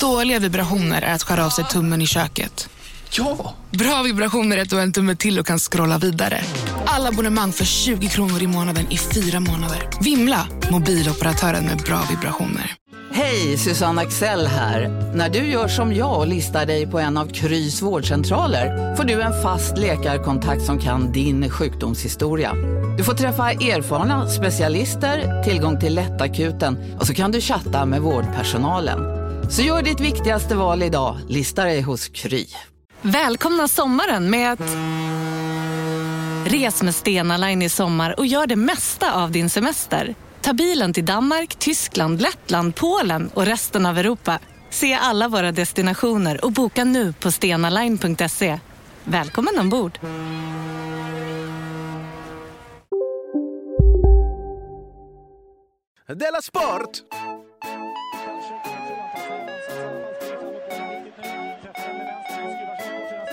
Dåliga vibrationer är att skära av sig tummen i köket. Ja! Bra vibrationer är att du har en tumme till och kan scrolla vidare. Alla abonnemang för 20 kronor i månaden i fyra månader. Vimla! Mobiloperatören med bra vibrationer. Hej, Susanne Axel här. När du gör som jag och listar dig på en av Krys vårdcentraler får du en fast läkarkontakt som kan din sjukdomshistoria. Du får träffa erfarna specialister, tillgång till lättakuten och så kan du chatta med vårdpersonalen. Så gör ditt viktigaste val idag, listar dig hos Kry. Välkomna sommaren med att... Res med Stena Line i sommar och gör det mesta av din semester. Ta bilen till Danmark, Tyskland, Lettland, Polen och resten av Europa. Se alla våra destinationer och boka nu på stenaline.se. Välkommen ombord! Della Sport!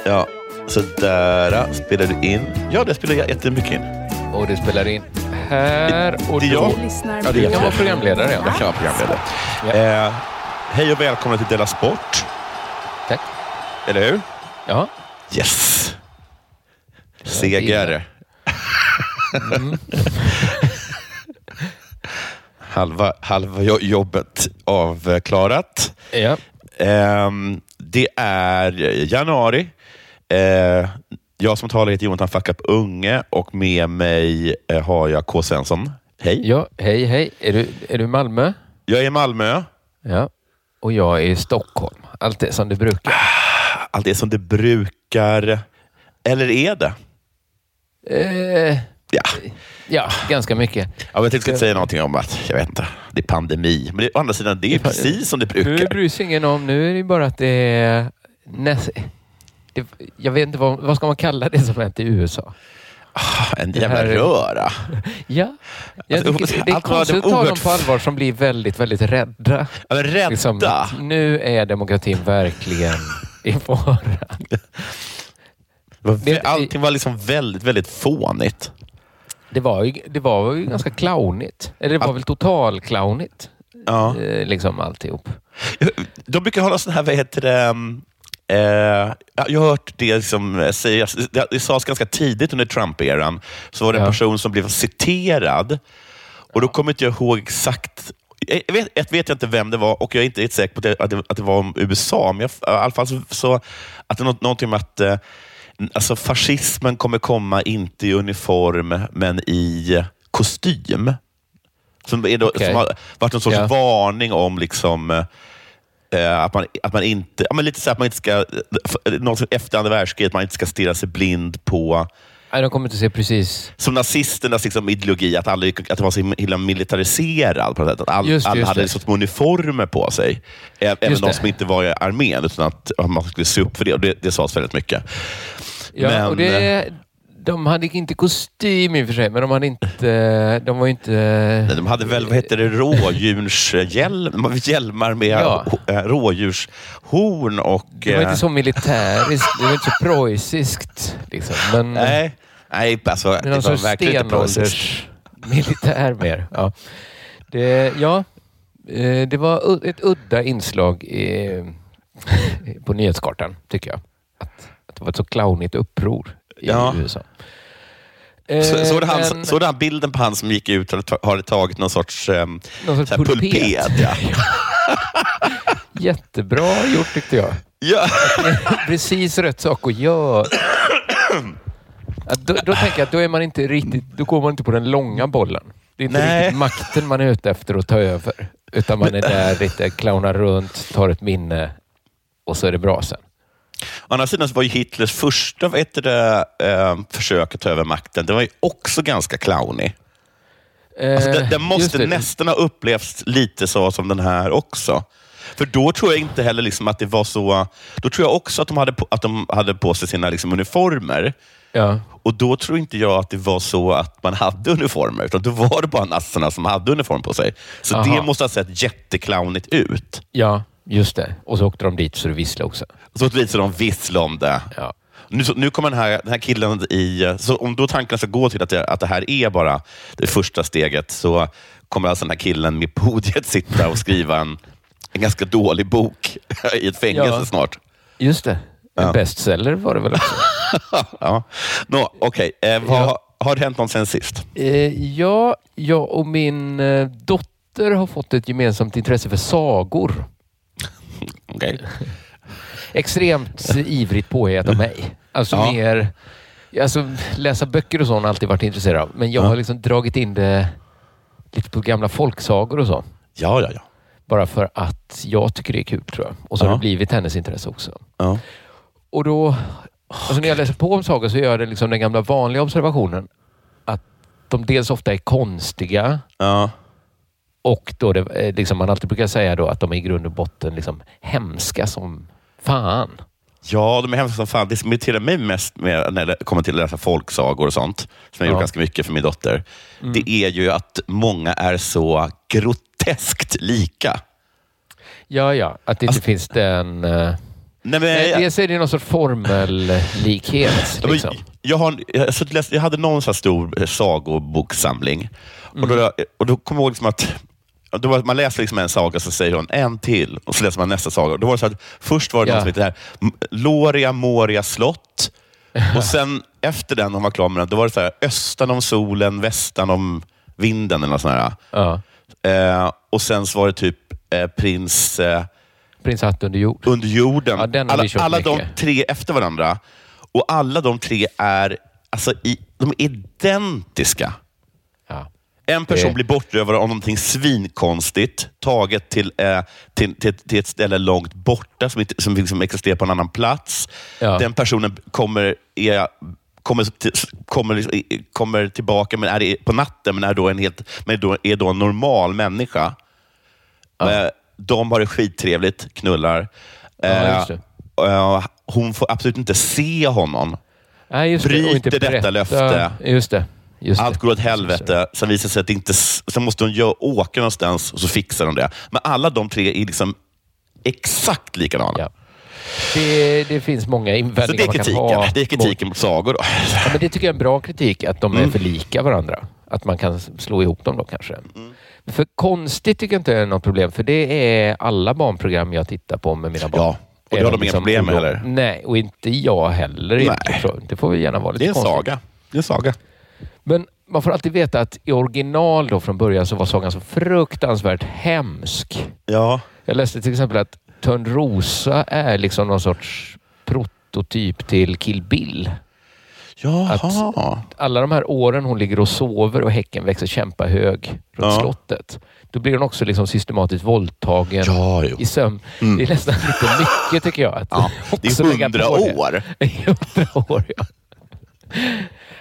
Ja, så där spelar du in. Ja, det spelar jag jättemycket in. Och det spelar in här och Det är då. jag. Ja, du kan vara programledare. Ja. Jag kan vara programledare. Eh, hej och välkomna till Della Sport. Tack. Eller hur? Ja. Yes! Seger. Mm. halva, halva jo- jobbet avklarat. Ja. Ehm, det är januari. Eh, jag som talar heter Jonathan Fuck Up Unge och med mig eh, har jag K. Svensson. Hej. ja, hej hej. Är du, är du i Malmö? Jag är i Malmö. Ja. Och jag är i Stockholm. Allt det som det brukar. Allt är som det brukar. Eller är det? Eh, Ja. ja, ganska mycket. Ja, men jag tänkte säga någonting om att, jag vet inte, det är pandemi. Men det, å andra sidan, det är precis som det Nu brukar. bryr sig ingen om. Nu är det bara att det är... det, jag vet inte vad, vad ska man kalla det som hänt i USA? Ah, En det jävla här- röra. Ja, jag Alltså, tycker det är konstigt att det ta dem på allvar som blir väldigt, väldigt rädda. Ja, men rädda. Liksom, nu är demokratin verkligen i fara. Det det- Allting var liksom väldigt, väldigt fånigt. Det var ju, det var ju ganska clownigt. Eller det var väl total clownigt. Ja. Eh, liksom alltihop. De brukar hålla sån här, vad heter det, um, eh, jag har hört det liksom sägas, det, det sades ganska tidigt under Trump-eran, så var det en Ja. person som blev citerad och då kommer inte jag ihåg exakt jag vet, jag vet inte vem det var och jag är inte helt säker på att det, att det, att det var om USA, men jag, i alla fall så, så att det är någonting med att eh, alltså fascismen kommer komma inte i uniform, men i kostym. Som, är då, Okej. som har varit en sorts Ja. varning om liksom, eh, att, man, att man inte, ja, men lite så att man inte ska, något som efter andra världskriget, man inte ska stirra sig blind på Nej, de kommer inte se precis... som nazisternas liksom, ideologi, att, alla, att det var så himla militariserad. På något sätt. Att all, Just alla just hade liksom uniformer på sig. Ä- Även Just de det. som inte var i armén, utan att att man skulle se upp för det. Och det, det sades väldigt mycket. Ja, Men, och det, de hade inte kostym i och för sig, men de hade inte... De var inte... Nej, De hade väl, vad heter det, rådjurshjälm, hjälmar med Ja. ja. rådjurshorn och... Det var eh, inte så militäriskt, det var inte så preussiskt. Liksom. Men, Nej, nej alltså, men det någon var verkligen inte stenålders militär mer. Ja. Det, ja, eh, det var ett udda inslag i, på nyhetskartan, tycker jag. Att, att det var ett så clownigt uppror i Ja. USA. Så, så, det Eh, han, men- så det han bilden på han som gick ut och hade ta- hade tagit någon sorts, um, Någon sorts pulpet. pulpet. Ja. Jättebra gjort tyckte jag. Ja. Precis rätt sak att göra. Att då, då tänker jag att då är man inte riktigt, då går man inte på den långa bollen. Det är inte Nej. riktigt makten man är ute efter att ta över. Utan man är där lite, clownar runt, tar ett minne och så är det bra sen. Å andra sidan så var ju Hitlers första vad heter det, eh, försök att ta över makten, det var ju också ganska clownig. Alltså, den, den Eh, måste det. nästan ha upplevts lite så som den här också. För då tror jag inte heller liksom att det var så... Då tror jag också att de hade på, att de hade på sig sina liksom uniformer. Ja. Och då tror inte jag att det var så att man hade uniformer, utan då var det bara nassarna som hade uniform på sig. Så Aha. det måste ha sett jätteclownigt ut. ja, just det. Och så åkte de dit så det visslade också. Så att visade de vissla om det. Ja. Nu, så, nu kommer den här, den här killen i... Så om då tankarna ska gå till att det, att det här är bara det första steget, så kommer alltså den här killen med podiet sitta och skriva en, En ganska dålig bok i ett fängelse Ja. snart. Just det. En Ja. bestseller var det väl också? ja. Nå, Okej, eh, vad, Ja. har det hänt någon sen sist? eh, ja, jag och min eh, dotter har fått ett gemensamt intresse för sagor. Okej. Extremt ivrigt påhejat av mig. Alltså Ja. mer... Alltså, läsa böcker och så har alltid varit intresserad av. Men jag Ja. har liksom dragit in det lite på gamla folksagor och så. Ja, ja, ja. Bara för att jag tycker det är kul tror jag. Och så har Ja. det blivit hennes intresse också. ja. Och då, alltså när jag läser på om sagor så gör jag det liksom den gamla vanliga observationen. Att de dels ofta är konstiga ja. Och då det, eh, liksom man alltid brukar säga då att de är i grund och botten liksom hemska som fan. Ja, de är hemska som fan. Det som irriterar mig mest med, när det kommer till att läsa folksagor och sånt, som jag Ja. gjort ganska mycket för min dotter, det är ju att många är så groteskt lika. Ja, ja. Att det inte finns den... eh, Nej, men, Nej, dels är det någon sorts formellikhet. Liksom. Jag, har, jag, jag hade någon så stor eh, sagoboksamling. Och, då, och då kommer jag ihåg liksom att då var, man läser liksom en saga, så säger hon en till och så läser man nästa saga. Då var det så att först var det Ja. något som hette det här, M- Loria Moria slott. Och sen efter den, hon var klar med den, då var det så här, östan om solen, västan om vinden eller något sånt här. Ja. Eh, och sen så var det typ eh, prins eh, Prins Hatt under jord. under jorden. Ja, alla alla de tre efter varandra. Och alla de tre är, alltså, i, de är identiska. Ja. En person blir bortrövad av någonting svinkonstigt, taget till, eh, till, till, till ett ställe långt borta som, inte, som liksom existerar på en annan plats. Ja. Den personen kommer, är, kommer, till, kommer, kommer tillbaka men är på natten, men är då en, helt, men då, är då en normal människa. Eh, De har det skittrevligt, knullar. Ja, Eh, det. eh, hon får absolut inte se honom. Nej, just det. Och inte Bryter detta löfte. Just det. Allt går åt helvete. Sen visar det sig att inte... Sen måste gö- åka någonstans och så fixar de det. Men alla de tre är liksom exakt likadana. Ja. Det, det finns många Så invändningar det är man kan kritiken. ha. Det är kritiken mot sagor. Då. Ja, men det tycker jag är en bra kritik, att de Mm. är för lika varandra. Att man kan slå ihop dem då kanske. Mm. För konstigt tycker jag inte är något problem, för det är alla barnprogram jag tittar på med mina barn. Ja, och det har de inga problem med heller. Nej, och inte jag heller. Nej. Inte, så. Det får vi gärna vara lite Det är en konstigt. saga. Det är en saga. Men man får alltid veta att i original då från början så var sagan så fruktansvärt hemsk. Ja. Jag läste till exempel att Törnrosa är liksom någon sorts prototyp till Kill Bill. Jaha. Alla de här åren hon ligger och sover och häcken växer kämpahög runt Ja. slottet. Då blir hon också liksom systematiskt våldtagen Ja, i sömn. Mm. Det är nästan lite mycket tycker jag. Att Ja, det är hundra år. Hundra år, ja.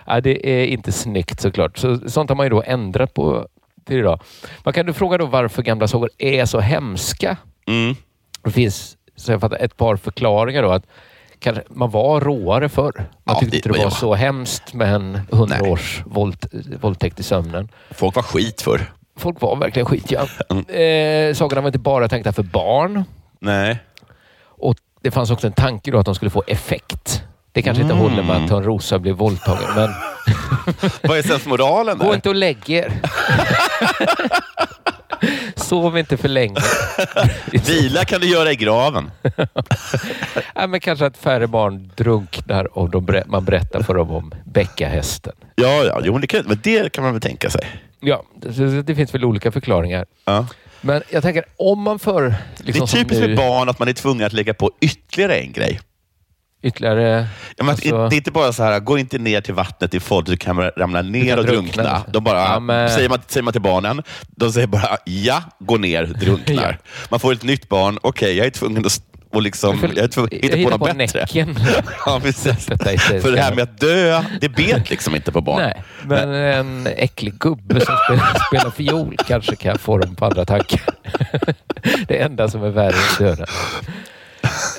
Ja. Det är inte snyggt såklart. Så, sånt har man ju då ändrat på till idag. Man kan du fråga då varför gamla sagor är så hemska? Mm. Det finns så jag fattar, ett par förklaringar då. Att kanske, man var råare förr. Man Ja, tyckte det- det var ja. så hemskt med en hundra års våld, våldtäkt i sömnen. Folk var skit för. Folk var verkligen skit, ja. Mm. Eh, sagorna var inte bara tänkta för barn. Nej. Och Det fanns också en tanke då att de skulle få effekt. Det kanske inte Mm. håller med att Törnrosa blev våldtagen, men Vad är sensmoralen gå där? inte och lägg er. Sov inte för länge. Vila kan du göra i graven. Nej, men kanske att färre barn drunknar och de, man berättar för dem om bäckahästen. Ja, ja jo, det, kan, men det kan man väl tänka sig. Ja, det, det finns väl olika förklaringar. Ja. Men jag tänker, om man för... Det Liksom är som typiskt nu, för barn att man är tvungen att lägga på ytterligare en grej. Ytterligare... Ja, men Alltså- Det är inte bara så här, gå inte ner till vattnet i folk, du kan ramla ner kan och drunkna. drunkna. De bara, Ja, men- säger, man, säger man till barnen, de säger bara ja, gå ner, drunknar. Man får ett nytt barn, okej, jag är tvungen att, och liksom, jag är tvungen att hitta på något bättre. näcken. Ja, precis. För det här med att dö, det bet liksom inte på barn. Nej, men en äcklig gubbe som spelar, spelar fiol kanske kan få dem på andra tankar. Det enda som är värre än döden.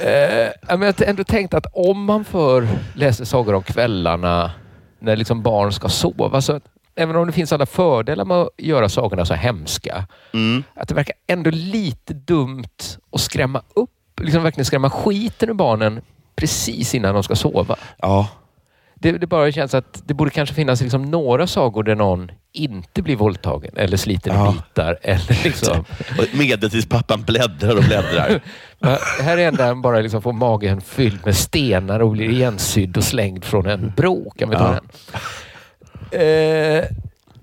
Eh, men jag har ändå tänkt att om man för läser sagor om kvällarna när liksom barn ska sova, så även om det finns alla fördelar med att göra sagorna så hemska, Mm. att det verkar ändå lite dumt att skrämma upp, liksom verkligen skrämma skiten ur barnen precis innan de ska sova. Ja. Det, det bara känns att det borde kanske finnas liksom några sagor där någon inte blir våldtagen eller sliter Ja. i bitar. Eller liksom, Och Medeltidspappan bläddrar och bläddrar. Här är en där han bara liksom får magen fylld med stenar och blir igensydd och slängd från en bro. Kan vi ta Ja. den? Eh,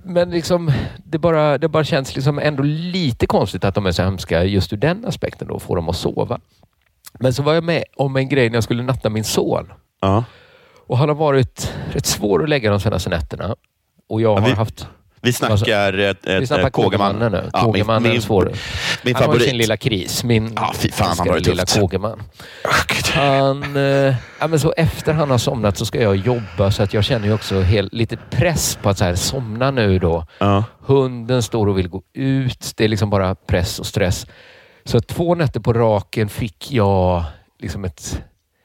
men liksom, det, bara, det bara känns liksom ändå lite konstigt att de är så hemska just ur den aspekten då, får dem att sova. Men så var jag med om en grej när jag skulle natta min son. Ja. Och han har varit rätt svår att lägga de senaste nätterna. Och jag Ja, har vi- haft... Vi snackar ett, Vi snackar ett Kågemannen nu. Ja, min- Kågemannen är min, svår. min han har sin lilla kris. Min Ja, fy fan, han var lilla tufft. Kågeman. Han, eh, ja, men så efter han har somnat så ska jag jobba så att jag känner ju också hel, lite press på att så här, somna nu då. Ja. Hunden står och vill gå ut. Det är liksom bara press och stress. Så två nätter på raken fick jag liksom ett,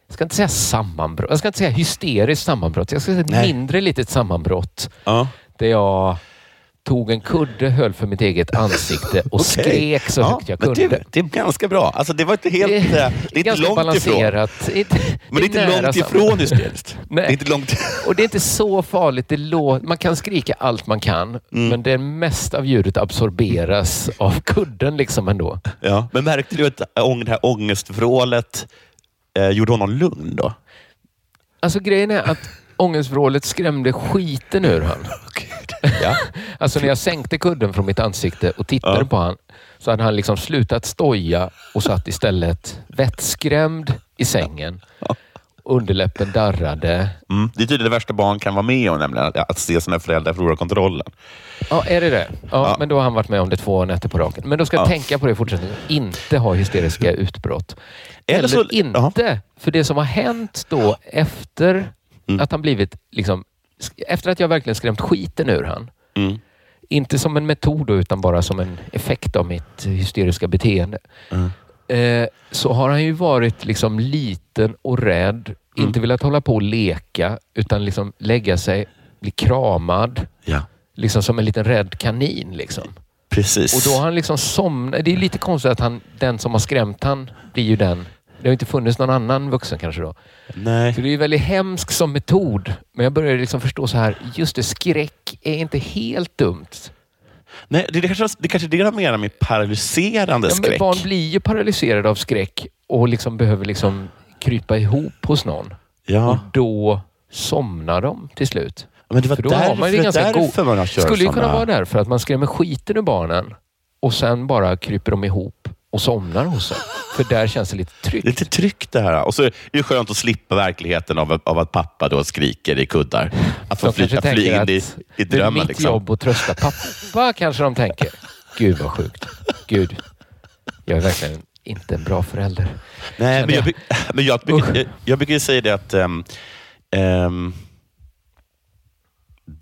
jag ska inte säga sammanbrott, jag ska inte säga hysteriskt sammanbrott. Jag ska säga ett Nej. mindre litet sammanbrott. Ja. Där jag tog en kudde, höll för mitt eget ansikte och Okej. skrek så Ja, högt jag kunde. det, det är ganska bra. Alltså, det var inte helt... Det- eh, det är det är inte ganska långt ifrån. balanserat. Inte, Men det är inte långt samma. ifrån hysteriskt. Nej. Det är inte långt... Och det är inte så farligt. Det lå- man kan skrika allt man kan, Mm. men det mesta av ljudet absorberas av kudden liksom ändå. Ja. Men märkte du att ång- det här ångestvrålet eh, gjorde honom lugn då? Alltså grejen är att ångestvrålet skrämde skiten ur han. Ja. Alltså när jag sänkte kudden från mitt ansikte och tittade Ja. på han så hade han liksom slutat stoja och satt istället vettskrämd i sängen. Underläppen darrade. Mm. Det är tydligen det värsta barn kan vara med om, nämligen att, att se sina föräldrar förlora kontrollen. Ja, är det det? Ja, Ja. men då har han varit med om det två nätter på raken. Men då ska jag Ja. tänka på det i fortsättningen. Inte ha hysteriska utbrott. Eller Eller, så- inte. För det som har hänt då efter Mm. att han blivit, liksom, efter att jag verkligen skrämt skiten ur han. Mm. Inte som en metod utan bara som en effekt av mitt hysteriska beteende. Eh, så har han ju varit liksom liten och rädd. Mm. Inte velat hålla på och leka, utan liksom lägga sig, bli kramad. Ja, Liksom som en liten rädd kanin. Liksom. precis. Och då har han liksom somnat. Det är lite konstigt att han, den som har skrämt han blir ju den. Det har inte funnits någon annan vuxen kanske då. Nej. Så det är ju väldigt hemskt som metod. Men jag börjar liksom förstå så här, just det, skräck är inte helt dumt. Nej, det, är kanske, det kanske är det de menar med paralyserande Ja, men skräck. barn blir ju paralyserade av skräck och liksom behöver liksom krypa ihop hos någon. Och Ja, då somnar de till slut. men det var För då har därför, man ju det ganska är därför man kör skulle ju kunna vara därför att man skrämmer skiten ur barnen och sen bara kryper de ihop och somnar hos dem. För där känns det lite tryggt. lite tryggt det här. Och så är det skönt att slippa verkligheten av, av att pappa då skriker i kuddar. Att få De fly, in i, i det är drömmen. mitt Liksom. jobb att trösta pappa, kanske de tänker. Gud vad sjukt. Gud, jag är verkligen inte en bra förälder. Nej, men jag, men jag, jag, jag brukar säga det att ehm, ehm,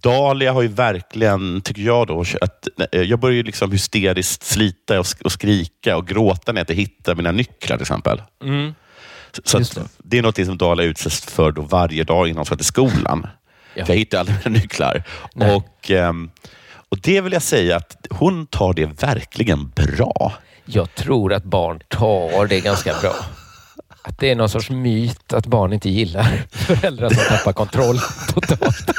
Dahlia har ju verkligen, tycker jag, då, att eh, jag börjar ju liksom hysteriskt slita och, sk- och skrika och gråta när jag inte hittar mina nycklar till exempel. Så, så det. det är något som Dahlia utsätts för då varje dag innan hon ska till skolan. Ja. För jag hittar aldrig mina nycklar. Nej. Och, ehm, och Det vill jag säga att hon tar det verkligen bra. Jag tror att barn tar det ganska bra. Att det är någon sorts myt att barn inte gillar föräldrar som tappar kontroll totalt.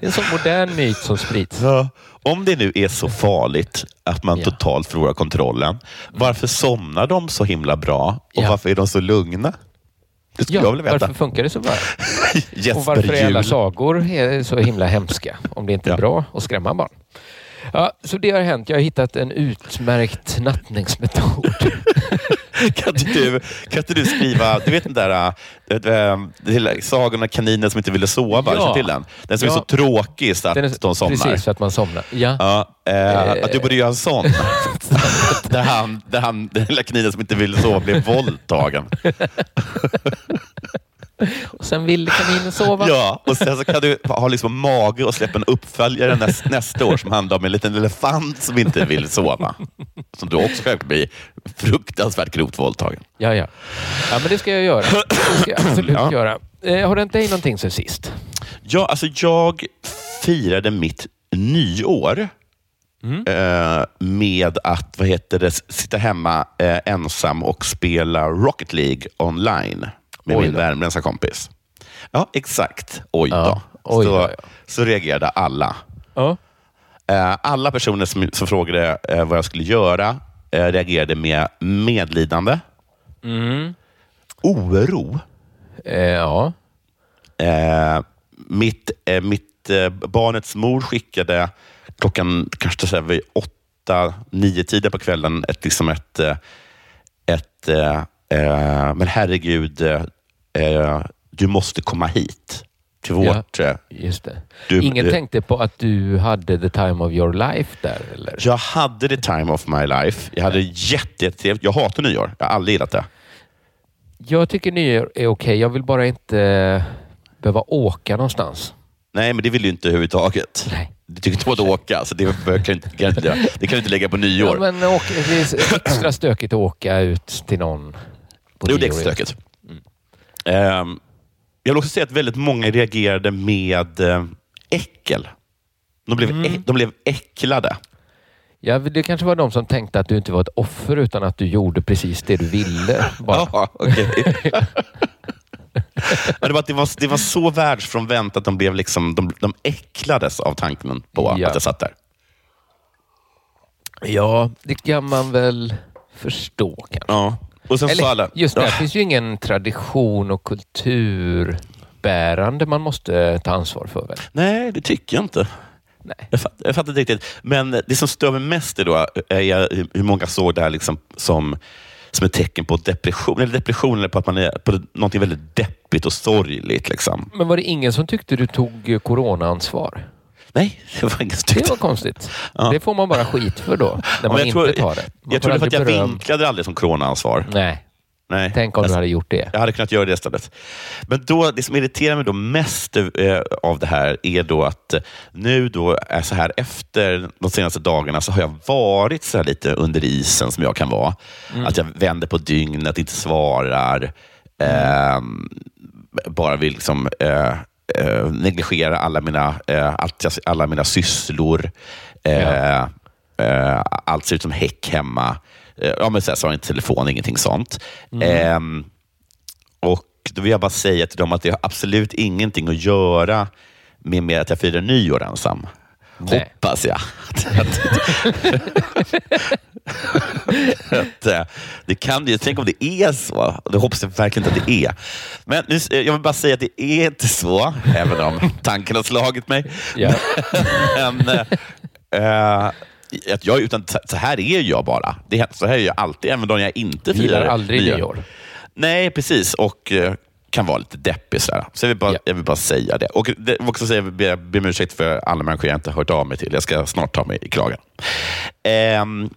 Det är en sån modern myt som sprids. Ja. Om det nu är så farligt att man Ja. totalt förlorar kontrollen, varför somnar de så himla bra och Ja. varför är de så lugna? Det skulle Ja, jag vilja veta. varför funkar det så bra? Jesper Och varför är alla sagor är så himla hemska om det inte är bra att skrämma barn? Ja, så det har hänt. Jag har hittat en utmärkt nattningsmetod. Kan inte, du, kan inte du skriva, du vet den där äh, äh, sagan om kaninen som inte ville sova? Ja. Till den? Den som är Ja. så tråkig så att är- de somnar. Precis, för att man somnar. Ja. Ja, eh, att du borde göra en sån. där han, där han, den lilla kaninen som inte ville sova blev våldtagen. Och sen ville kaninen sova. Ja, och sen så kan du ha liksom mage och släppa en uppföljare näst, nästa år som handlar om en liten elefant som inte vill sova. Som du också själv blir fruktansvärt grovt våldtagen. Ja, ja. Ja, men det ska jag göra. Det ska jag absolut Ja. göra. Eh, har det hänt dig någonting sen sist? Ja, alltså jag firade mitt nyår eh, med att vad heter det, sitta hemma eh, ensam och spela Rocket League online med Oj min då. värmländska kompis. Ja, exakt. Oj då. Ja, oj så, ja. så reagerade alla. Ja. Eh, alla personer som, som frågade eh, vad jag skulle göra eh, reagerade med medlidande, Mm. oro. Eh, ja. Eh, mitt eh, mitt barnets mor skickade klockan kanske så här vid åtta, nio tiden på kvällen ett, liksom ett, ett men herregud, eh, du måste komma hit till vårt... eh, Just det. Du- Ingen eh, tänkte på att du hade the time of your life där, eller? Jag hade the time of my life. Jag hade jätte- jättetrevligt. Jag hatar nyår. Jag har aldrig gillat det. Jag tycker nyår är okej. Jag vill bara inte behöva åka någonstans. Nej, men det vill du inte överhuvudtaget. Nej. Du tycker inte om att åka, så det kan du inte, kan du inte, det kan du inte lägga på nyår. Ja, men åk, det är extra stökigt att åka ut till någon. på Jo, det är nyår. stökigt. Ehm, jag vill också säga att väldigt många reagerade med eh, äckel. De blev, ä- de blev äcklade. Ja, det kanske var de som tänkte att du inte var ett offer utan att du gjorde precis det du ville. Bara. Ja, okej. Det, var, det, var, det var så världsfrånvänt att de, blev liksom, de, de äcklades av tanken på Ja. att jag satt där. Ja, det kan man väl förstå kanske. Ja. Och sen Eller, alla, just det, Ja. finns ju ingen tradition och kulturbärande man måste ta ansvar för. Väl? Nej, det tycker jag inte. Nej. Jag fattar, jag fattar inte riktigt. Men det som stör mig mest är, då, är hur- många såg det här liksom som, som ett tecken på depression. Eller depression, eller på att man är på något väldigt deppigt och sorgligt. Liksom. Men var det ingen som tyckte du tog corona-ansvar? Nej, det var ingen som Det var konstigt. Ja. Det får man bara skit för då, när man inte tror, tar det. Man Jag tror det var att jag beröm. vinklade aldrig som coronaansvar. Nej, Nej. tänk om du Jag- hade gjort det. Jag hade kunnat göra det istället. Men då, det som irriterar mig då mest eh, av det här är då att eh, nu då är så här efter de senaste dagarna så har jag varit så här lite under isen som jag kan vara. Att jag vänder på dygnet, inte svarar. ehm, bara vill liksom eh, eh, negligera alla mina, eh, allt, alla mina sysslor. Eh, eh, allt ser ut som häck hemma. Eh, ja, men så här, så har jag inte telefon, ingenting sånt. Ehm, och Då vill jag bara säga till dem att det har absolut ingenting att göra med, med att jag firar nyår ensam. Nej. Hoppas jag. att, det kan ju, tänk om det är så. Det hoppas jag verkligen inte att det är. Men nu, jag vill bara säga att det är inte så, även om tanken har slagit mig. Ja. Men, eh, att jag, utan så- här är jag bara. Det, så här är jag alltid, även om jag inte Firar firar aldrig nyår. Nej, precis. Och eh, kan vara lite deppig. Sådär. Så jag vill, bara, Ja. jag vill bara säga det. Och det, också säga, jag ber, om ursäkt för alla människor jag inte hört av mig till. Jag ska snart ta mig i kragen. Ehm,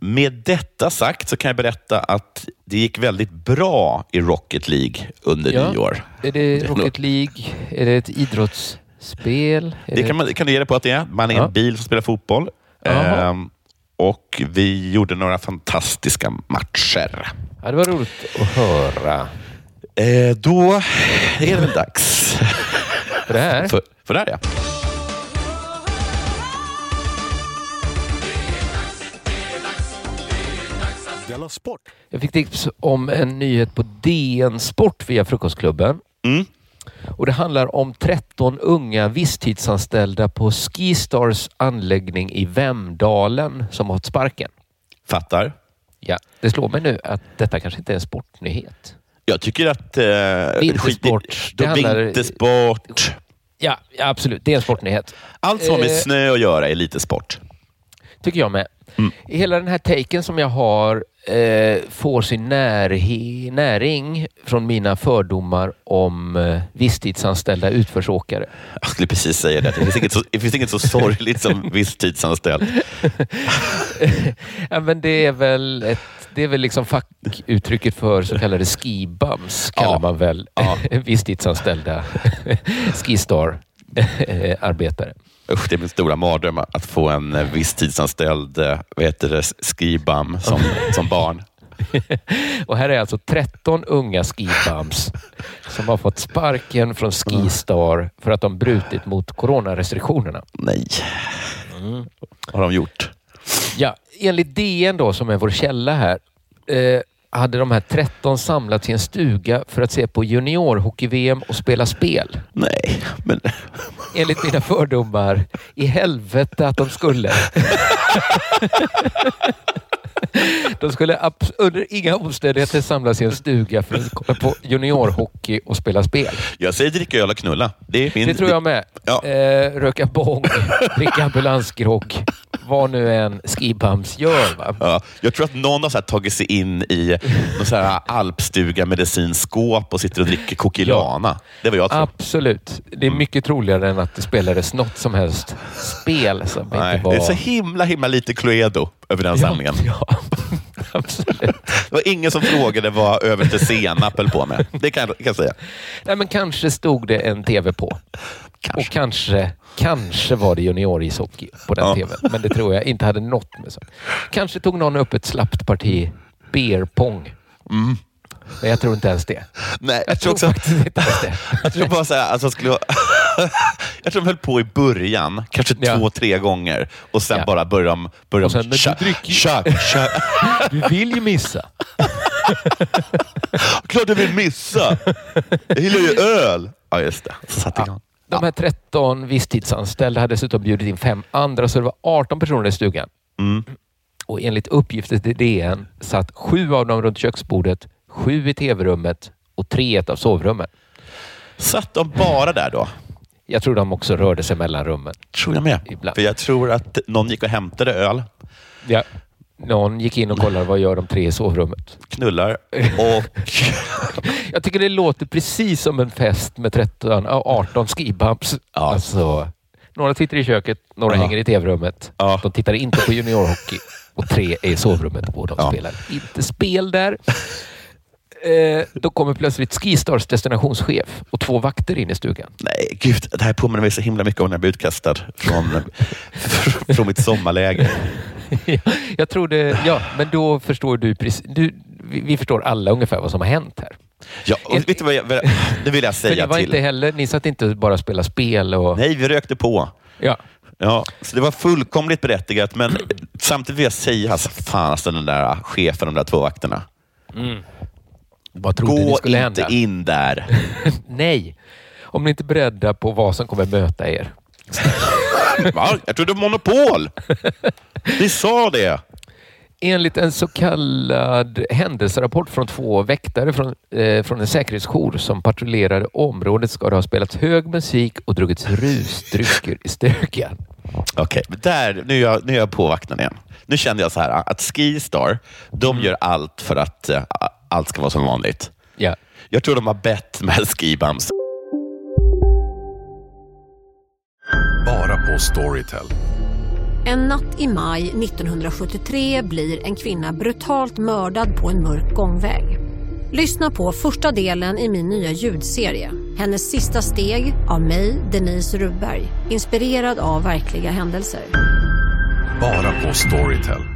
med detta sagt så kan jag berätta att det gick väldigt bra i Rocket League under Ja. nyår. Är det Rocket League? Är det ett idrottsspel? Är Det kan, man, kan du ge det på att det är. Man är Ja. en bil som spelar fotboll. Ehm, och vi gjorde några fantastiska matcher. Ja, det var roligt att höra. Eh, då är det väl dags För det här? för, för det här ja. Sport! Jag fick tips om en nyhet på DN Sport via Frukostklubben. Mm. Och Det handlar om 13 unga visstidsanställda på Skistars anläggning i Vemdalen som har fått sparken. Fattar. Ja, det slår mig nu att detta kanske inte är en sportnyhet. Jag tycker att... Eh, Vintersport. då Vintersport. Ja, ja, absolut. Det är en sportnyhet. Allt som har med Eh. snö att göra är lite sport. Tycker jag med. Mm. Hela den här taken som jag har eh, får sin närhe- näring från mina fördomar om eh, visstidsanställda utförsåkare. Jag skulle precis säga det. Det finns inget så, det finns inget så sorgligt som visstidsanställd. Ja, men det är väl ett, det är väl liksom fackuttrycket för så kallade skibums, kallar Ja. man väl Ja. visstidsanställda skistar-arbetare. Usch, det är min stora mardröm att få en eh, visstidsanställd eh, vad heter det, skibam som, som barn. Och här är alltså 13 unga skibums som har fått sparken från Skistar för att de brutit mot coronarestriktionerna. Nej. Vad har de gjort? Ja, enligt DN då, som är vår källa här, eh, hade de här 13 samlats i en stuga för att se på juniorhockey-VM och spela spel. Nej, men... Enligt mina fördomar, i helvete att de skulle. De skulle under inga omständigheter samlas i en stuga för att kolla på juniorhockey och spela spel. Jag säger dricka öl och knulla. Det, min, Det tror jag med. Ja. Eh, röka bong, dricka ambulansgrogg, vad nu en skibums gör. Va? Ja, jag tror att någon har så tagit sig in i någon så här alpstuga medicinskåp och sitter och dricker kokilana. Det var jag tror. Absolut. Det är mycket troligare än att det spelades något som helst spel som Nej, inte var... Det är så himla, himla lite Cluedo över den samlingen. Ja, ja, absolut. Det var ingen som frågade vad överste Senap höll på med. Det kan jag, kan jag säga. Nej, men kanske stod det en tv på. Kanske. Och kanske, kanske var det juniorishockey på den Ja. tvn. Men det tror jag inte hade något med så. Kanske tog någon upp ett slappt parti beerpong. Men jag tror inte ens det. Nej, Jag tror också, faktiskt inte ens det. jag tror bara så här, alltså, skulle, jag tror de höll på i början, kanske Ja. två, tre gånger och sen Ja. bara började de... Började Och sen, de du tja- tja- Du vill ju missa. Klart du vill missa! Jag gillar ju öl. Ja, just det. Så satte igång. De här 13 visstidsanställda hade dessutom bjudit in fem andra, så det var 18 personer i stugan. Mm. Och enligt uppgifter till DN satt sju av dem runt köksbordet, sju i tv-rummet och tre i ett av sovrummen. Satt de bara där då? Jag tror de också rörde sig mellan rummen. Tror jag med. Ibland. För jag tror att någon gick och hämtade öl, Ja. Någon gick in och kollade vad gör de tre i sovrummet. knullar och... Jag tycker det låter precis som en fest med 13, ja, 18 skibumps. Ja. Alltså, några sitter i köket, några Ja. hänger i tv-rummet. Ja. De tittar inte på juniorhockey och tre är i sovrummet och de Ja. spelar inte spel där. Eh, då kommer plötsligt Skistars destinationschef och två vakter in i stugan. Nej, gud. Det här påminner mig så himla mycket om när jag blev utkastad från, från mitt sommarläger. Jag tror det, ja, men då förstår du precis. Du, vi, vi förstår alla ungefär vad som har hänt här. Ja, och vet du vad jag, det vill jag säga var till. inte heller, ni satt inte bara och spelade spel och... Nej, vi rökte på. Ja. Ja, så det var fullkomligt berättigat, men samtidigt vill jag säga, alltså, fan alltså, den där chefen, de där två vakterna. Vad trodde ni Gå skulle inte hända? in där. Nej. Om ni inte är beredda på vad som kommer möta er. Va? Jag trodde monopol. Vi sa det. Enligt en så kallad händelserapport från två väktare från, eh, från en säkerhetsjour som patrullerade området ska det ha spelats hög musik och druckits rusdrycker i stugan. Okej, men där, nu är, jag, nu är jag på vakten igen. Nu kände jag så här att Skistar, de gör allt för att eh, allt ska vara som vanligt. Ja. Jag tror de har bett med Skibams. Bara på Storytel. En natt i maj 1973 blir en kvinna brutalt mördad på en mörk gångväg. Lyssna på första delen i min nya ljudserie. Hennes sista steg av mig, Denise Rubberg. Inspirerad av verkliga händelser. Bara på Storytel.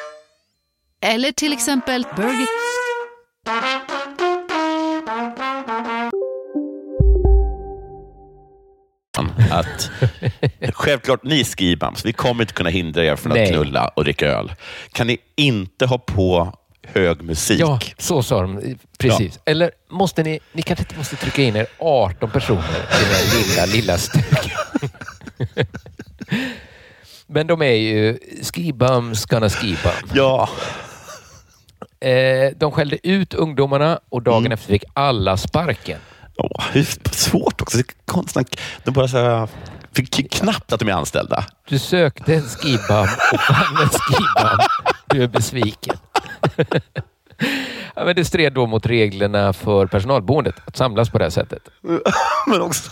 eller till exempel Burger... att självklart, ni Skibams, vi kommer inte kunna hindra er från att Nej. knulla och dricka öl. Kan ni inte ha på hög musik? Ja, så sa de. Precis. Eller måste ni, ni kanske inte måste trycka in er 18 personer i den här lilla, lilla stugan. Men de är ju skibums gonna skibum. Ja. Eh, de skällde ut ungdomarna och dagen Mm. efter fick alla sparken. Åh, hur svårt också. Det är konstigt. De bara så här, fick knappt att de är anställda. Du sökte en skibum och fann en skibum. Du är besviken. ja, men det stred då mot reglerna för personalboendet att samlas på det här sättet. Men också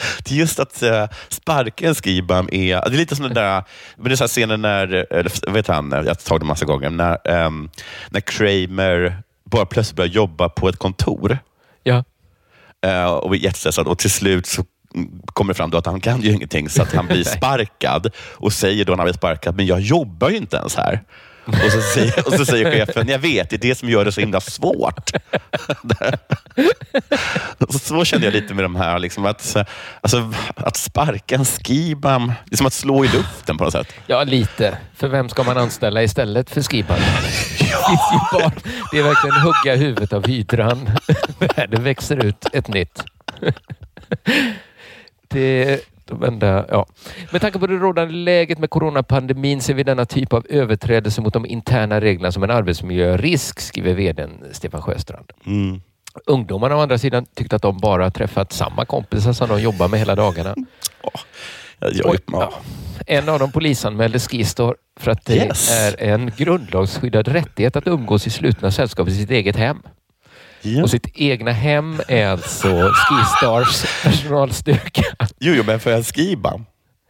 det är just att uh, sparka en skibam är... Det är lite som den där, men det är så scenen när, eller, vet han, jag har tagit det massa gånger, när, ehm, när Kramer bara plötsligt börjar jobba på ett kontor. Ja. Eh, och blir jättestressad och till slut så kommer fram då att han kan ju ingenting så att han blir sparkad och säger då när han blir sparkad, men jag jobbar ju inte ens här. Och så, säger, och så säger chefen, jag vet, det är det som gör det så himla svårt. så, så känner jag lite med de här, liksom att, alltså, att sparka en skibam, det är som att slå i luften på något sätt. Ja, lite. För vem ska man anställa istället för skiban? Ja. Det är verkligen hugga huvudet av hydran. Det växer ut ett nytt. Det, de enda, ja. Med tanke på det rådande läget med coronapandemin ser vi denna typ av överträdelse mot de interna reglerna som en arbetsmiljörisk, skriver vdn Stefan Sjöstrand. Mm. Ungdomarna å andra sidan tyckte att de bara träffat samma kompisar som de jobbar med hela dagarna. Jag, jag, ja. En av dem polisanmälde Skistar för att det Yes. är en grundlagsskyddad rättighet att umgås i slutna sällskap i sitt eget hem. Ja. Och sitt egna hem är alltså Skistars personalstyrka. Jo, jo, men för en skibam.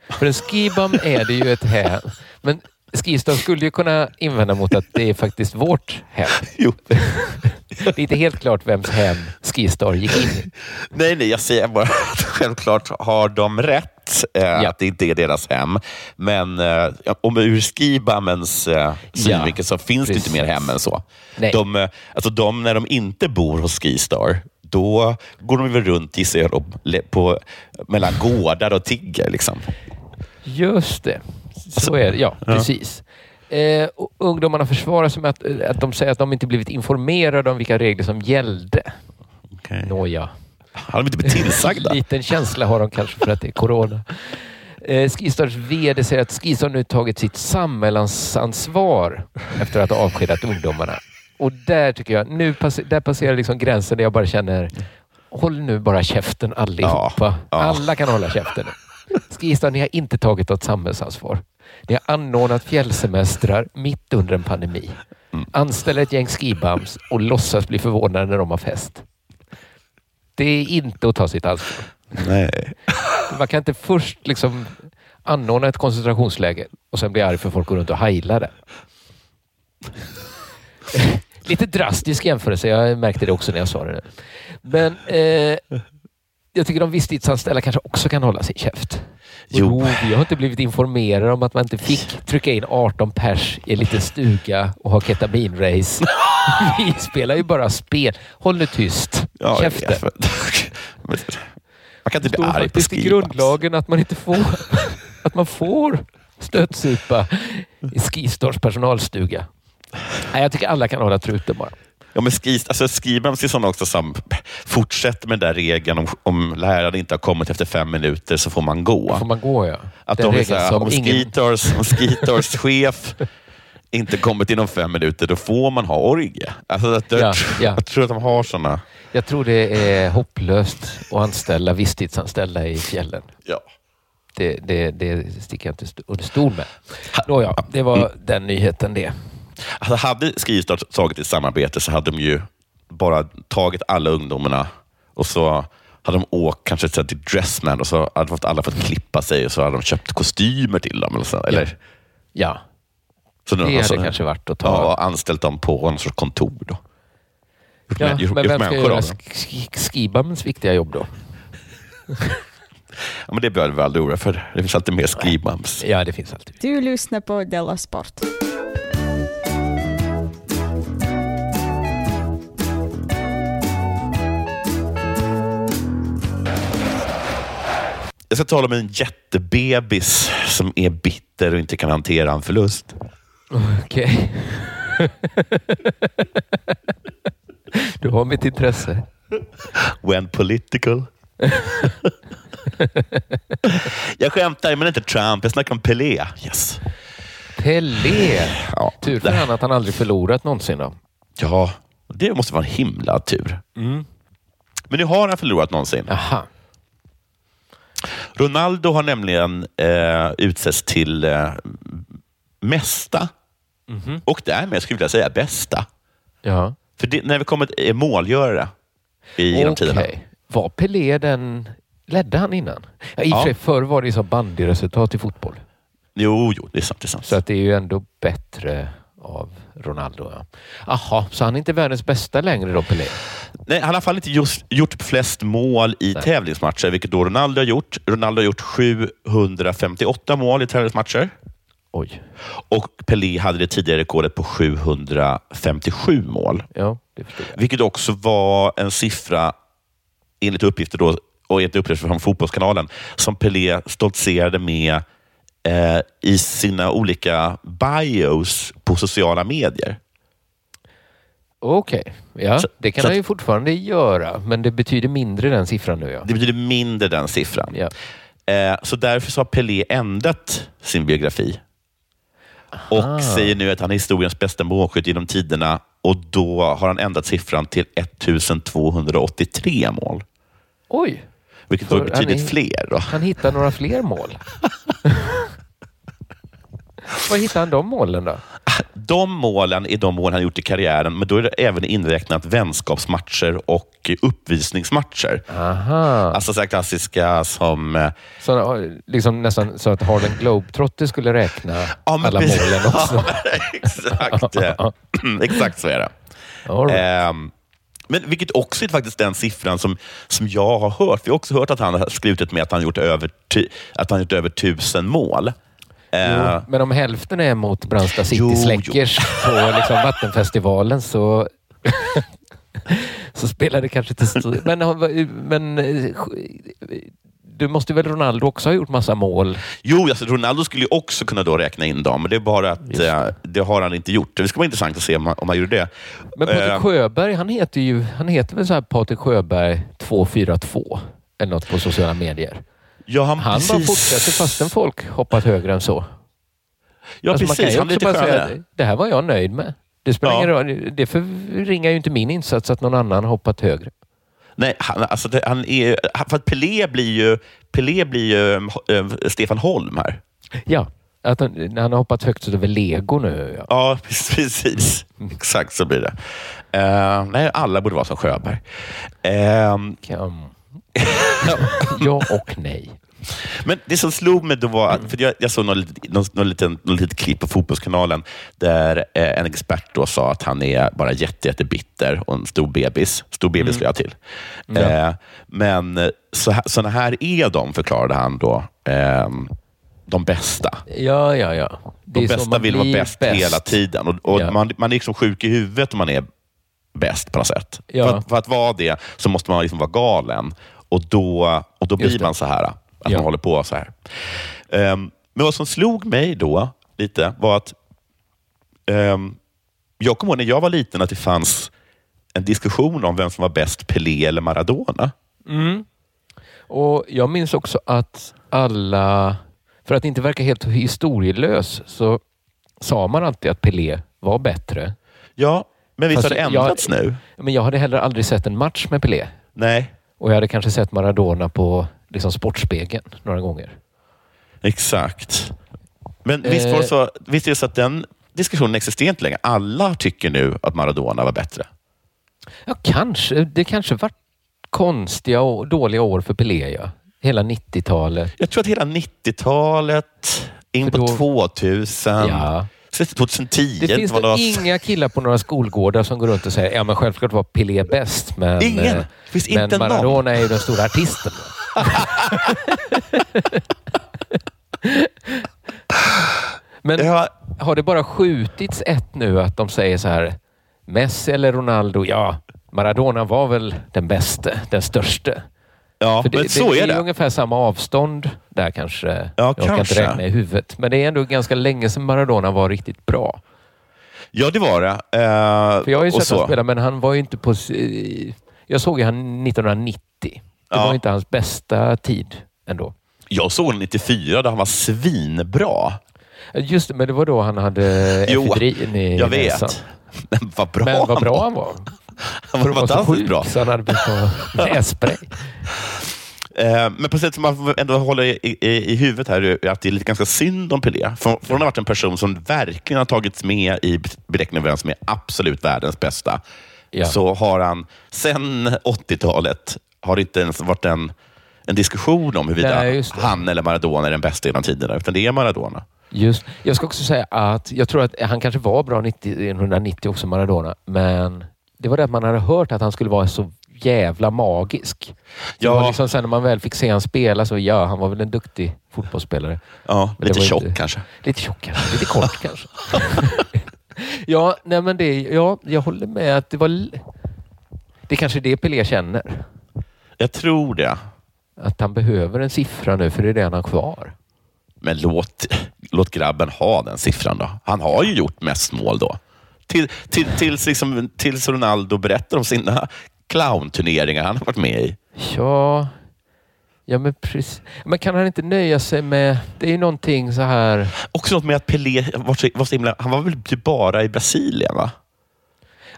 För en skibam är det ju ett hem. Men Skistar skulle ju kunna invända mot att det är faktiskt vårt hem. Jo. Det är inte helt klart vems hem Skistar gick in i. Nej, nej, jag säger bara att självklart har de rätt eh, att det inte är deras hem. Men eh, om ur skibamens eh, synvinkel så finns det inte precis. mer hem än så. Nej. De, eh, alltså de, när de inte bor hos Skistar, då går de väl runt gissar jag, på, mellan gårdar och tigger. Liksom. Just det. Så är det. Ja, precis. Eh, ungdomarna försvarar sig med att, eh, att de säger att de inte blivit informerade om vilka regler som gällde. Okay. Nåja. Har de inte blivit tillsagda? Liten känsla har de kanske för att det är corona. Eh, Skistars VD säger att Skistar nu tagit sitt samhällsansvar efter att ha avskedat ungdomarna. Och där tycker jag, nu pass- där passerar liksom gränsen där jag bara känner, håll nu bara käften allihopa. Ja, ja. Alla kan hålla käften. Skistar, ni har inte tagit något samhällsansvar. Ni har anordnat fjällsemestrar mitt under en pandemi. Anställer ett gäng skibams och låtsas bli förvånade när de har fest. Det är inte att ta sitt ansvar. Nej. Man kan inte först liksom anordna ett koncentrationsläger och sen bli arg för folk går runt och heilar det. Lite drastisk jämförelse. Jag märkte det också när jag sa det. Men eh, jag tycker de visstidsanställda kanske också kan hålla sin käft. Jo. Jo, vi har inte blivit informerade om att man inte fick trycka in 18 pers i en liten stuga och ha ketaminrace. Vi spelar ju bara spel. Håll nu tyst. Ja, Käften. Men- Man kan Det inte bli arg på faktiskt i grundlagen att man inte får att man får stötsupa i Skistars personalstuga. Nej, jag tycker alla kan hålla truten bara. Ja, men skis, alltså skibams är sådana också som fortsätter med den där regeln om, om läraren inte har kommit efter fem minuter så får man gå. Får man gå ja. Att Den de är såhär, om, ingen- Skitars, om Skitars chef inte kommit inom fem minuter, då får man ha orgie. Alltså, att jag, Ja, tror- ja. jag tror att de har sådana. Jag tror det är hopplöst att anställa visstidsanställda i fjällen. Ja. Det, det, det sticker jag inte under stol med. Nåja, det var den nyheten det. Alltså, hade Skistar tagit ett samarbete så hade de ju bara tagit alla ungdomarna och så hade de åkt kanske till Dressman och så hade fått alla fått klippa sig och så hade de köpt kostymer till dem. Eller så, eller, Ja, så de, det alltså, hade kanske varit att ta... ja, anställt dem på någon sorts kontor. Då. Gjort, Ja, män- gjort, men gjort vem ska människor göra skibamens viktiga jobb då? Ja, men det behöver vi aldrig oroa för. Det finns alltid mer skibams. Ja, det finns alltid. Du lyssnar på Della Sport. Jag ska tala om en jättebebis som är bitter och inte kan hantera en förlust. Okej. du har mitt intresse. When political. jag skämtar, men inte Trump. Jag snackar om Pelé. Yes. Pelé. Ja, Tur för han att han aldrig förlorat någonsin då. Ja, det måste vara en himla tur. Mm. Men nu har han förlorat någonsin. Aha. Ronaldo har nämligen eh, utsetts till eh, mesta och därmed skulle jag vilja säga bästa. Ja. För det, när vi kommer till eh, målgörare i genom tiderna. Var Pelé den... Ledde han innan? Ja, I och Ja. sig, förr var det så bandyresultat i fotboll. Jo, jo, det är sant. Det är sant. Så att det är ju ändå bättre av Ronaldo. Ja. Jaha, så han är inte världens bästa längre då, Pelé? Nej, han har i alla fall inte just, gjort flest mål i tävlingsmatcher, vilket då Ronaldo har gjort. Ronaldo har gjort 758 mål i tävlingsmatcher. Oj. Och Pelé hade det tidigare rekordet på 757 mål. Ja, det förstår jag. Vilket också var en siffra, enligt uppgifter då, och enligt uppgifter från Fotbollskanalen, som Pelé stoltserade med eh, i sina olika bios på sociala medier. Okej, ja, Så- det kan han ju fortfarande göra, men det betyder mindre den siffran nu. Ja. Det betyder mindre den siffran. Ja. Eh, så därför så har Pelé ändrat sin biografi. Och säger nu att han är historiens bästa målskytt genom tiderna och då har han ändrat siffran till 1283 mål. Oj, Vilket då är betydligt han fler. Då. han hittar några fler mål. Var hittar han de målen då? De målen är de mål han gjort i karriären, men då är det även inräknat vänskapsmatcher och uppvisningsmatcher. Aha. Alltså så här klassiska som... eh, Så, liksom nästan så att Harlem Globetrotter skulle räkna Ja, alla precis. målen också. Ja, exakt. exakt så är det. Right. Ehm, men vilket också är faktiskt den siffran som, som jag har hört. Vi har också hört att han har skrutit med att han gjort över, att han gjort över tusen mål. Eh, men om hälften är mot Brandsta Jo, City Släckers på liksom Vattenfestivalen så, så spelar det kanske inte stor men, men eh, du måste väl Ronaldo också ha gjort massa mål? Jo, alltså Ronaldo skulle ju också kunna då räkna in dem, men det är bara att eh, det har han inte gjort. Det skulle vara intressant att se om han, om han gjorde det. Men Patrik Eh, Sjöberg, han heter ju han heter väl så här Patrik Sjöberg 242 eller något på sociala medier. Ja, han, Han precis. bara fortsätter fastän folk hoppat högre än så. Ja, Alltså, precis. Han är lite bara säga, skönare. det här var jag nöjd med. Det spelar Ja. ingen roll. Det förringar ju inte min insats att någon annan har hoppat högre. Nej, han, alltså det, han är, för att Pelé blir ju, Pelé blir ju eh, Stefan Holm här. Ja, att han, han har hoppat högt över lego nu. Ja. Ja, precis. Exakt så blir det. Eh, nej, alla borde vara som Sjöberg. Kan- ja och nej. Men det som slog mig då var, att, för jag, jag såg någon, någon, någon, liten, någon litet klipp på Fotbollskanalen där eh, en expert då sa att han är bara jätte, jätte bitter och en stor bebis. Stor bebis ska jag till. Ja. Eh, men eh, så här, såna här är de, förklarade han då. ehm, de bästa. Ja, ja, ja. Det De bästa vill vara blir bäst, hela tiden. Och, och Ja. man, man är liksom sjuk i huvudet om man är bäst på något sätt. Ja. För, att, för att vara det så måste man liksom vara galen. Och då, och då blir det. man så här. Att Ja. man håller på så här. Ehm, men vad som slog mig då lite var att ehm, jag kommer ihåg när jag var liten att det fanns en diskussion om vem som var bäst, Pelé eller Maradona. Mm. Och Jag minns också att alla, för att inte verka helt historielös, så sa man alltid att Pelé var bättre. Ja, men visst har Fast det jag- ändrats nu? Men jag hade heller aldrig sett en match med Pelé. Nej, Och jag hade kanske sett Maradona på liksom Sportspegeln några gånger. exakt. Men visst, var det Eh. så, visst är det så att den diskussionen existerar inte längre? Alla tycker nu att Maradona var bättre. Ja, kanske. Det kanske var konstiga och dåliga år för Pelé, ja. Hela 90-talet. Jag tror att hela 90-talet, in För på då- 2000, Ja. Så 2010 Det finns det- inga killar på några skolgårdar som går runt och säger ja men självklart var Pelé bäst, men, Ingen. eh, Det finns men inte någon. Maradona är ju den stora artisten. men Ja, har det bara skjutits ett nu att de säger så här Messi eller Ronaldo? Ja, Maradona var väl den bäste, den störste. Ja det, men så det är det. ungefär samma avstånd där kanske. Ja, jag kan inte kanske. räkna i huvudet. Men det är ändå ganska länge sedan Maradona var riktigt bra. Ja, det var det. Eh, För jag har ju sett honom spela, men han var ju inte på... Jag såg ju han 1990. Det Ja. var inte hans bästa tid ändå. Jag såg honom 94 där han var svinbra. Just det, men det var då han hade efedrin i Jag näsan. vet. Men vad bra Men vad bra han var. Han var fantastiskt bra. så han hade blivit på nässpray. Eh, Men på sätt som man ändå håller i, i, i huvudet här är att det är lite ganska synd om Pelé. För, för hon har varit en person som verkligen har tagits med i beräkningen vem som är absolut världens bästa. Ja. Så har han sen 80-talet har det inte ens varit en, en diskussion om huruvida Nej, han eller Maradona är den bästa genom tiderna, utan det är Maradona. Just, jag ska också säga att jag tror att han kanske var bra 90, 1990 också, Maradona. Men det var det att man hade hört att han skulle vara så jävla magisk. Ja. liksom sen när man väl fick se han spela så ja, han var väl en duktig fotbollsspelare. Ja, lite tjock inte- kanske. Lite tjock kanske, lite kort kanske. ja, nej men det, ja, jag håller med att det var... Det är kanske det Pelé känner. Jag tror det. Att han behöver en siffra nu, för det är det han har kvar. Men låt, låt grabben ha den siffran då. Han har ju gjort mest mål då. Till, till, tills, liksom, tills Ronaldo berättar om sina clownturneringar han har varit med i. Ja, ja men precis. Men kan han inte nöja sig med... Det är ju någonting så här... Också något med att Pelé var så, var så himla... Han var väl typ bara i Brasilien, va?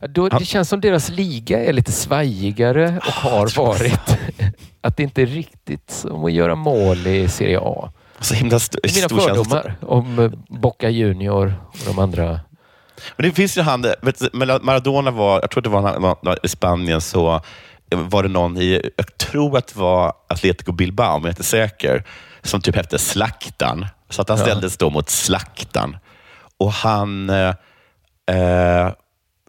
Då, det känns som deras liga är lite svajigare och har varit. Att det inte är riktigt som att göra mål i Serie A. Så himla st- Det är mina fördomar om Boca Junior och de andra. Men det finns ju han, vet Maradona var, jag tror det var var i Spanien, så var det någon i, jag tror att det var Atletico Bilbao, men jag är inte säker, som typ hette Slaktan. Så att han Ja. ställdes då mot Slaktan. Och han, eh, eh,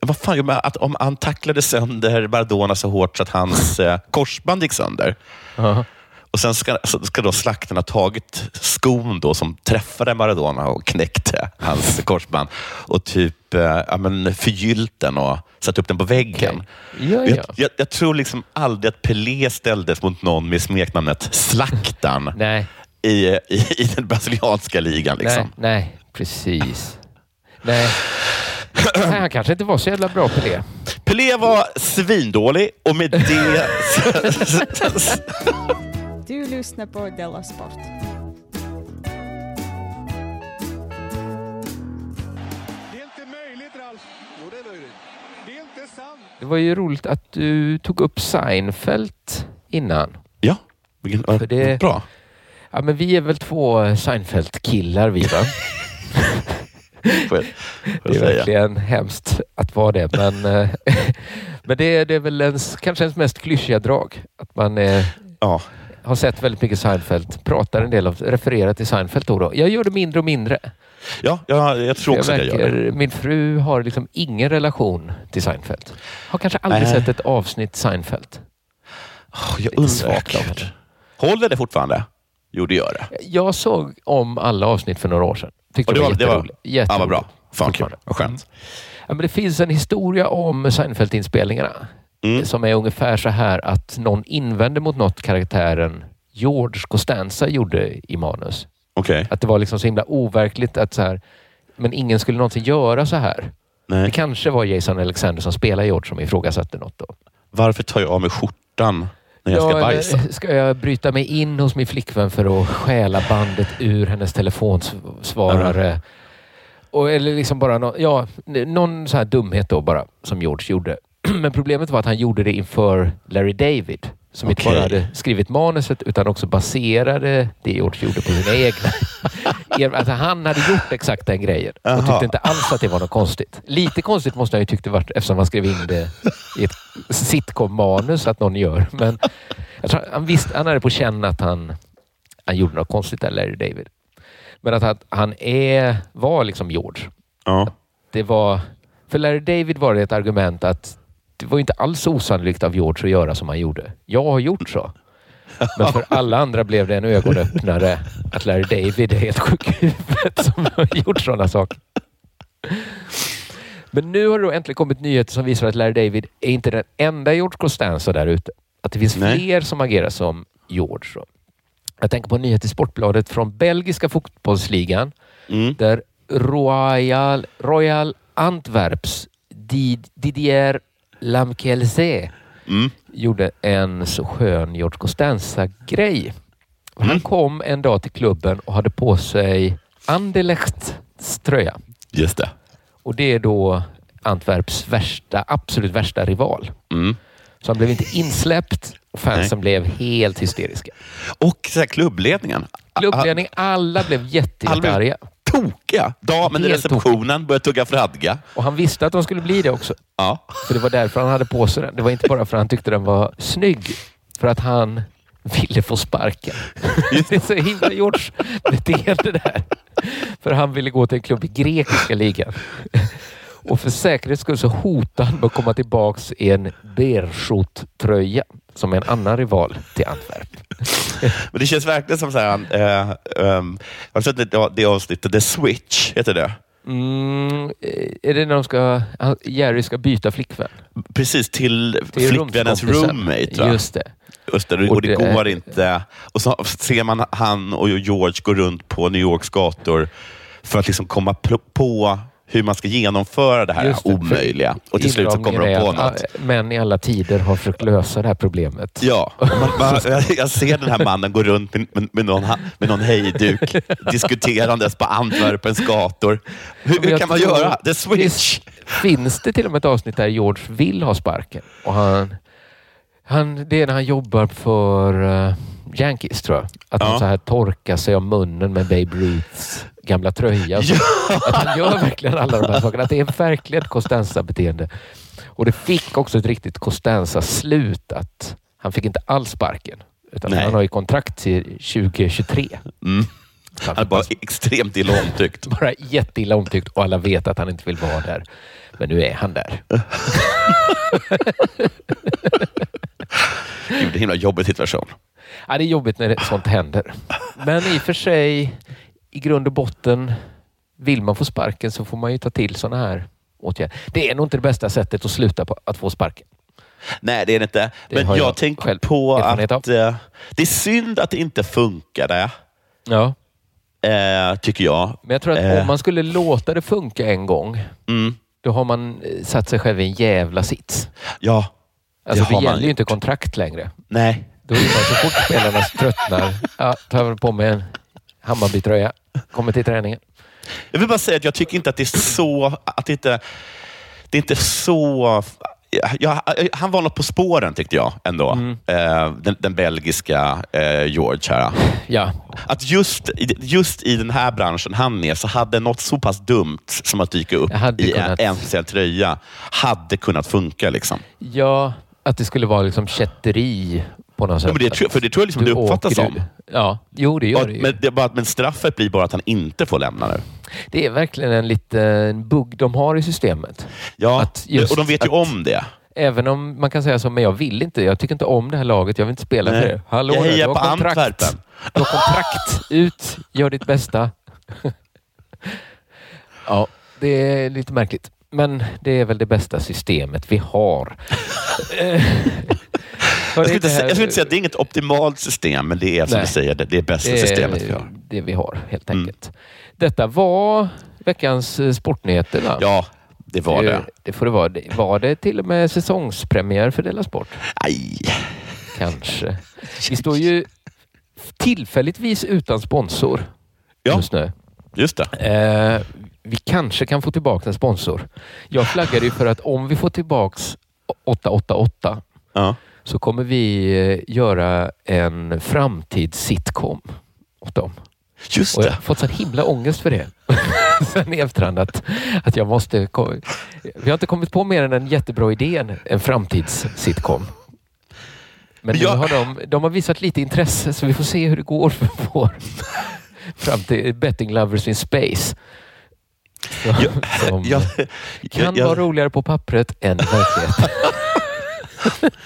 vad fan, att om han tacklade sönder Maradona så hårt så att hans eh, korsband gick sönder. Ja. Och Sen ska, ska då slakten ha tagit skon då som träffade Maradona och knäckte hans korsband och typ eh, ja, men förgyllt den och satt upp den på väggen. Ja, Jag, ja. jag, jag tror liksom aldrig att Pelé ställdes mot någon med smeknamnet Slaktan i, i, i den brasilianska ligan. Liksom. nej, nej, precis. Nej. nej, han kanske inte var så jävla bra det. Pelé var svindålig och med det... Du lyssnar på Della Sport. Det är inte möjligt, Ralf. Jo, det är möjligt. Det är inte sant. Det var ju roligt att du tog upp Seinfeld innan. ja, vilken, För det- bra. Ja, men vi är väl två Seinfeld-killar vi va? Får jag, får Det är säga. verkligen hemskt att vara det, men, eh, men det, är, det är väl ens, kanske ens mest klyschiga drag. Att man eh, Ja. Har sett väldigt mycket Seinfeld, pratar en del, av, refererar till Seinfeld då, då. Jag gör det mindre och mindre. Ja, jag, jag tror också jag att jag gör det. Min fru har liksom ingen relation till Seinfeld. Har kanske aldrig Nej. sett ett avsnitt Seinfeld. Oh, jag undrar. Håller det fortfarande? Jo, det gör det. Jag såg om alla avsnitt för några år sedan. Tyckte Och det det var, var- det var- jätteroligt. Ja, Jätteroligt. vad bra. Fan, kul. Vad skönt. Ja, men det finns en historia om Seinfeld-inspelningarna Mm. som är ungefär så här att någon invände mot något karaktären George Costanza gjorde i manus. Okej. Att det var liksom så himla overkligt att så här, men ingen skulle någonsin göra så här. Det Nej. kanske var Jason Alexander som spelar George som ifrågasatte något då. Varför tar jag av mig skjortan när jag ska eller bajsa? ska jag bryta mig in hos min flickvän för att stjäla bandet ur hennes telefonsvarare? Och, eller liksom bara nå- ja, någon så här dumhet då bara, som George gjorde. Men problemet var att han gjorde det inför Larry David, som inte Okej. bara hade skrivit manuset utan också baserade det George gjorde på sina egna. alltså, han hade gjort exakt den grejen och Jaha. tyckte inte alls att det var något konstigt. Lite konstigt måste han ju tyckt det varit eftersom han skrev in det i ett sitcom-manus att någon gör. Men han, visste, han hade på känn att han, han gjorde något konstigt där, Larry David. Men att han, han är, var liksom George. Ja. Det var, för Larry David var det ett argument att det var inte alls osannolikt av George att göra som han gjorde. Jag har gjort så. Men för alla andra blev det en ögonöppnare att Larry David är helt sjuk som har gjort sådana saker. Men nu har det då äntligen kommit nyheter som visar att Larry David är inte den enda George Costanza där ute. Att det finns Nej. fler som agerar som George. då. Jag tänker på en nyhet i Sportbladet från belgiska fotbollsligan Mm. där Royal, Royal Antwerps Did- Didier Lamkelze Mm. gjorde en så skön George Costanza-grej. Han Mm. kom en dag till klubben och hade på sig Anderlechts tröja. Just det. Och det är då Antwerps värsta, absolut värsta rival. Mm. Så han blev inte insläppt och fansen blev helt hysteriska. Och så klubbledningen. Klubbledning, alla blev jätte, Alla blev- jättearga. Tokiga. Damen i Helt receptionen började tugga fradga. Och han visste att de skulle bli det också. Ja. För det var därför han hade på sig den. Det var inte bara för att han tyckte den var snygg. För att han ville få sparken. Det är så himla George beteende där. För han ville gå till en klubb i grekiska ligan. Och för säkerhets skull så hotade han med att komma tillbaks i en Berchot-tröja som är en annan rival till Antwerp. Men det känns verkligen som så här, eh, um, har du sett det, det avsnittet, The Switch, heter det? Mm, är det när de ska, Jerry ska byta flickvän? Precis, till, Till flickvännens roommate. Va? Just det. Just det, och, Och det det- går inte. Och så ser man han och George gå runt på New Yorks gator för att liksom komma på hur man ska genomföra det här det, omöjliga. Och till slut så kommer de på något. att, Män i alla tider har försökt lösa det här problemet. Ja, man, jag, ser den här mannen gå runt med, med, någon, med någon hejduk diskuterandes på Antwerpens gator. Hur, hur kan man göra? The Switch! Finns det till och med ett avsnitt där George vill ha sparken? Och han, han, det är när han jobbar för uh, Yankees tror jag. Att han Ja. så här torkar sig om munnen med Babe Ruths gamla tröja. Så Att han gör verkligen alla de här sakerna. Att det är verkligen ett Costanza-beteende. Och det fick också ett riktigt Costanza-slut. Att han fick inte alls sparken. Utan Nej. han har ju kontrakt till 2023. Mm. Han är bara extremt illa omtyckt. Bara jätteilla omtyckt och alla vet att han inte vill vara där. Men nu är han där. Gud, det är en himla jobbig situation. Ja, det är jobbigt när sånt händer. Men i och för sig, i grund och botten, vill man få sparken så får man ju ta till sådana här åtgärder. Det är nog inte det bästa sättet att sluta på att få sparken. Nej, det är det inte. Det Men jag, jag tänker på att eh, det är synd att det inte funkade, Ja. eh, tycker jag. Men jag tror att Eh. om man skulle låta det funka en gång, Mm. då har man eh, satt sig själv i en jävla sits. Ja, Alltså, har det man gäller ju inte kontrakt längre. nej. Då är man så fort spelarna tröttnar, ja, tar på mig en Hammarby-tröja, kommer till träningen. Jag vill bara säga att jag tycker inte att det är så... Att det inte, det är inte så... Ja, han var något på spåren tyckte jag ändå. Mm. Eh, den, den belgiska eh, George här. Ja, Att just, just i den här branschen han är så hade något så pass dumt som att dyka upp Jag i kunnat- en speciell tröja hade kunnat funka. Liksom. ja, att det skulle vara liksom kätteri på något sätt. Ja, men det, tror- för det tror jag liksom Du det uppfattas som. Ja, jo det gör Och, det ju. men, det bara, men straffet blir bara att han inte får lämna nu. Det är verkligen en liten bugg de har i systemet. Ja, just och de vet ju att- om det. Även om man kan säga så, men jag vill inte. Jag tycker inte om det här laget. Jag vill inte spela Nej. för det. Hallå Jag hejar på kontrakt. Antwerpen. Du har kontrakt. Ut, gör ditt bästa. ja, det är lite märkligt. Men det är väl det bästa systemet vi har. Jag skulle, inte, säga- jag skulle inte säga att det är inget optimalt system, men det är som Nej. du säger, det, det är bästa det är systemet vi har. det vi har, helt Mm. enkelt. Detta var veckans eh, sportnyheter. Va? Ja, det var det. Det får det vara. Var det till och med säsongspremiär för Della Sport? Aj. Kanske. Vi står ju tillfälligtvis utan sponsor Ja. just nu. Just det. Eh, vi kanske kan få tillbaka en sponsor. Jag flaggade ju för att om vi får tillbaks 888 Ja. Så kommer vi eh, göra en framtids-sitcom åt dem. Just Och jag det. har fått så himla ångest för det. Sen i efterhand att, att jag måste... Vi har inte kommit på mer än en jättebra idé, en- en framtids-sitcom. Men Men nu jag- har de, de har visat lite intresse så vi får se hur det går för vår framtid, Betting Lovers in Space. Så, som Jag, kan jag, vara jag, roligare på pappret än i verkligheten.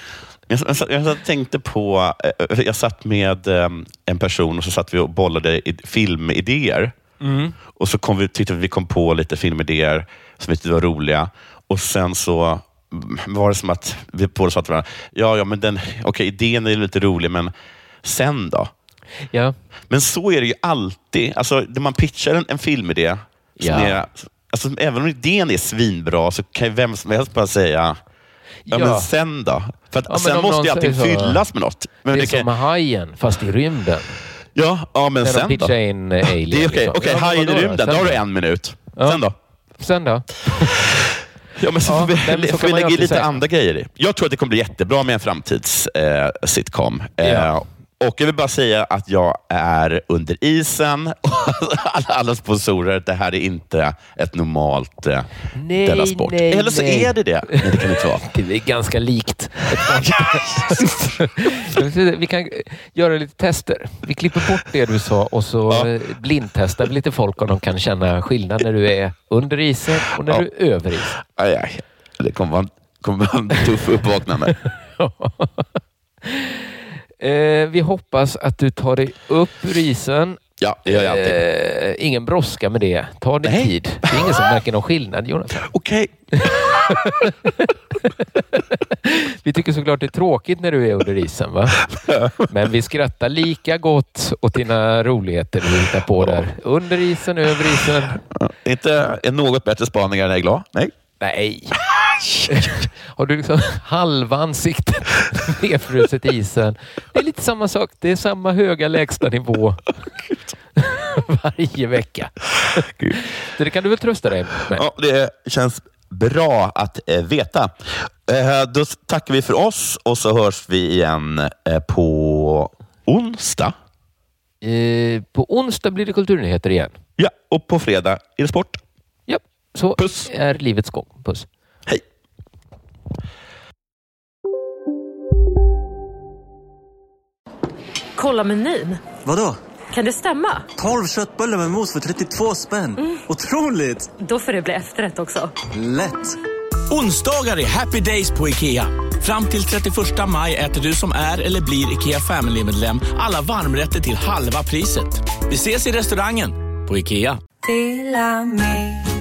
jag, jag, jag, jag tänkte på, eh, jag satt med eh, en person och så satt vi och bollade filmidéer. Mm. Och så kom vi, tyckte vi kom på lite filmidéer som vi tyckte var roliga. Och sen så var det som att vi båda sa till varandra, ja, ja, men den, okej, idén är lite rolig, men sen då? Ja, Men så är det ju alltid. Alltså, när man pitchar en, en filmidé, Ja. är, alltså, även om idén är svinbra, så kan ju vem som helst bara säga, ja, Ja. men sen då? För att, Ja, sen måste ju allting så- fyllas med något. Men det är det kan, som Hajen fast i rymden. ja, ja, men När de sen då? pitchar in eh, Alien. Det är okej, liksom. okej, Ja, men Hajen i då? rymden, Sen då har du då? en minut. Sen då? Sen då? Ja, men så Ja, får vi, men så får vi lägga lite säga. andra grejer i. Jag tror att det kommer bli jättebra med en framtids eh, sitcom. Eh, Ja. Och Jag vill bara säga att jag är under isen. alla, alla sponsorer, det här är inte ett normalt eh, Nej, Della Sport. nej, Eller så nej. är det det. Nej, det kan det inte vara. Det är ganska likt. vi kan göra lite tester. Vi klipper bort det du sa och så eh, blindtestar vi lite folk om de kan känna skillnad när du är under isen och när Ja. du är över isen. Aj, aj. Det kommer vara, kommer vara en tuff uppvaknande. Eh, vi hoppas att du tar dig upp ur isen. Ja, det gör jag alltid. Eh, ingen brådska med det. Ta din Nej. tid. Det är ingen som märker någon skillnad, Jonas. Okej. Vi tycker såklart det är tråkigt när du är under isen, va? Men vi skrattar lika gott åt dina roligheter du hittar på där. Under isen, över isen. Inte något bättre spaningar när jag är glad. Nej. Nej. Har du liksom halva ansiktet nedfruset i isen? Det är lite samma sak. Det är samma höga lägsta nivå varje vecka. Så det kan du väl trösta dig med? Ja, det känns bra att eh, veta. Eh, då tackar vi för oss och så hörs vi igen eh, på onsdag. På onsdag blir det kulturnyheter igen. Ja, och på fredag är det sport. Så Puss. är livets gång. Puss. Hej. Kolla menyn. Vadå? Kan det stämma? 12 köttbullar med mos för 32 spänn. Otroligt! Då får det bli efterrätt också. Lätt! Onsdagar är happy days på IKEA. Fram till 31 maj äter du som är eller blir IKEA Family-medlem alla varmrätter till halva priset. Vi ses i restaurangen på IKEA.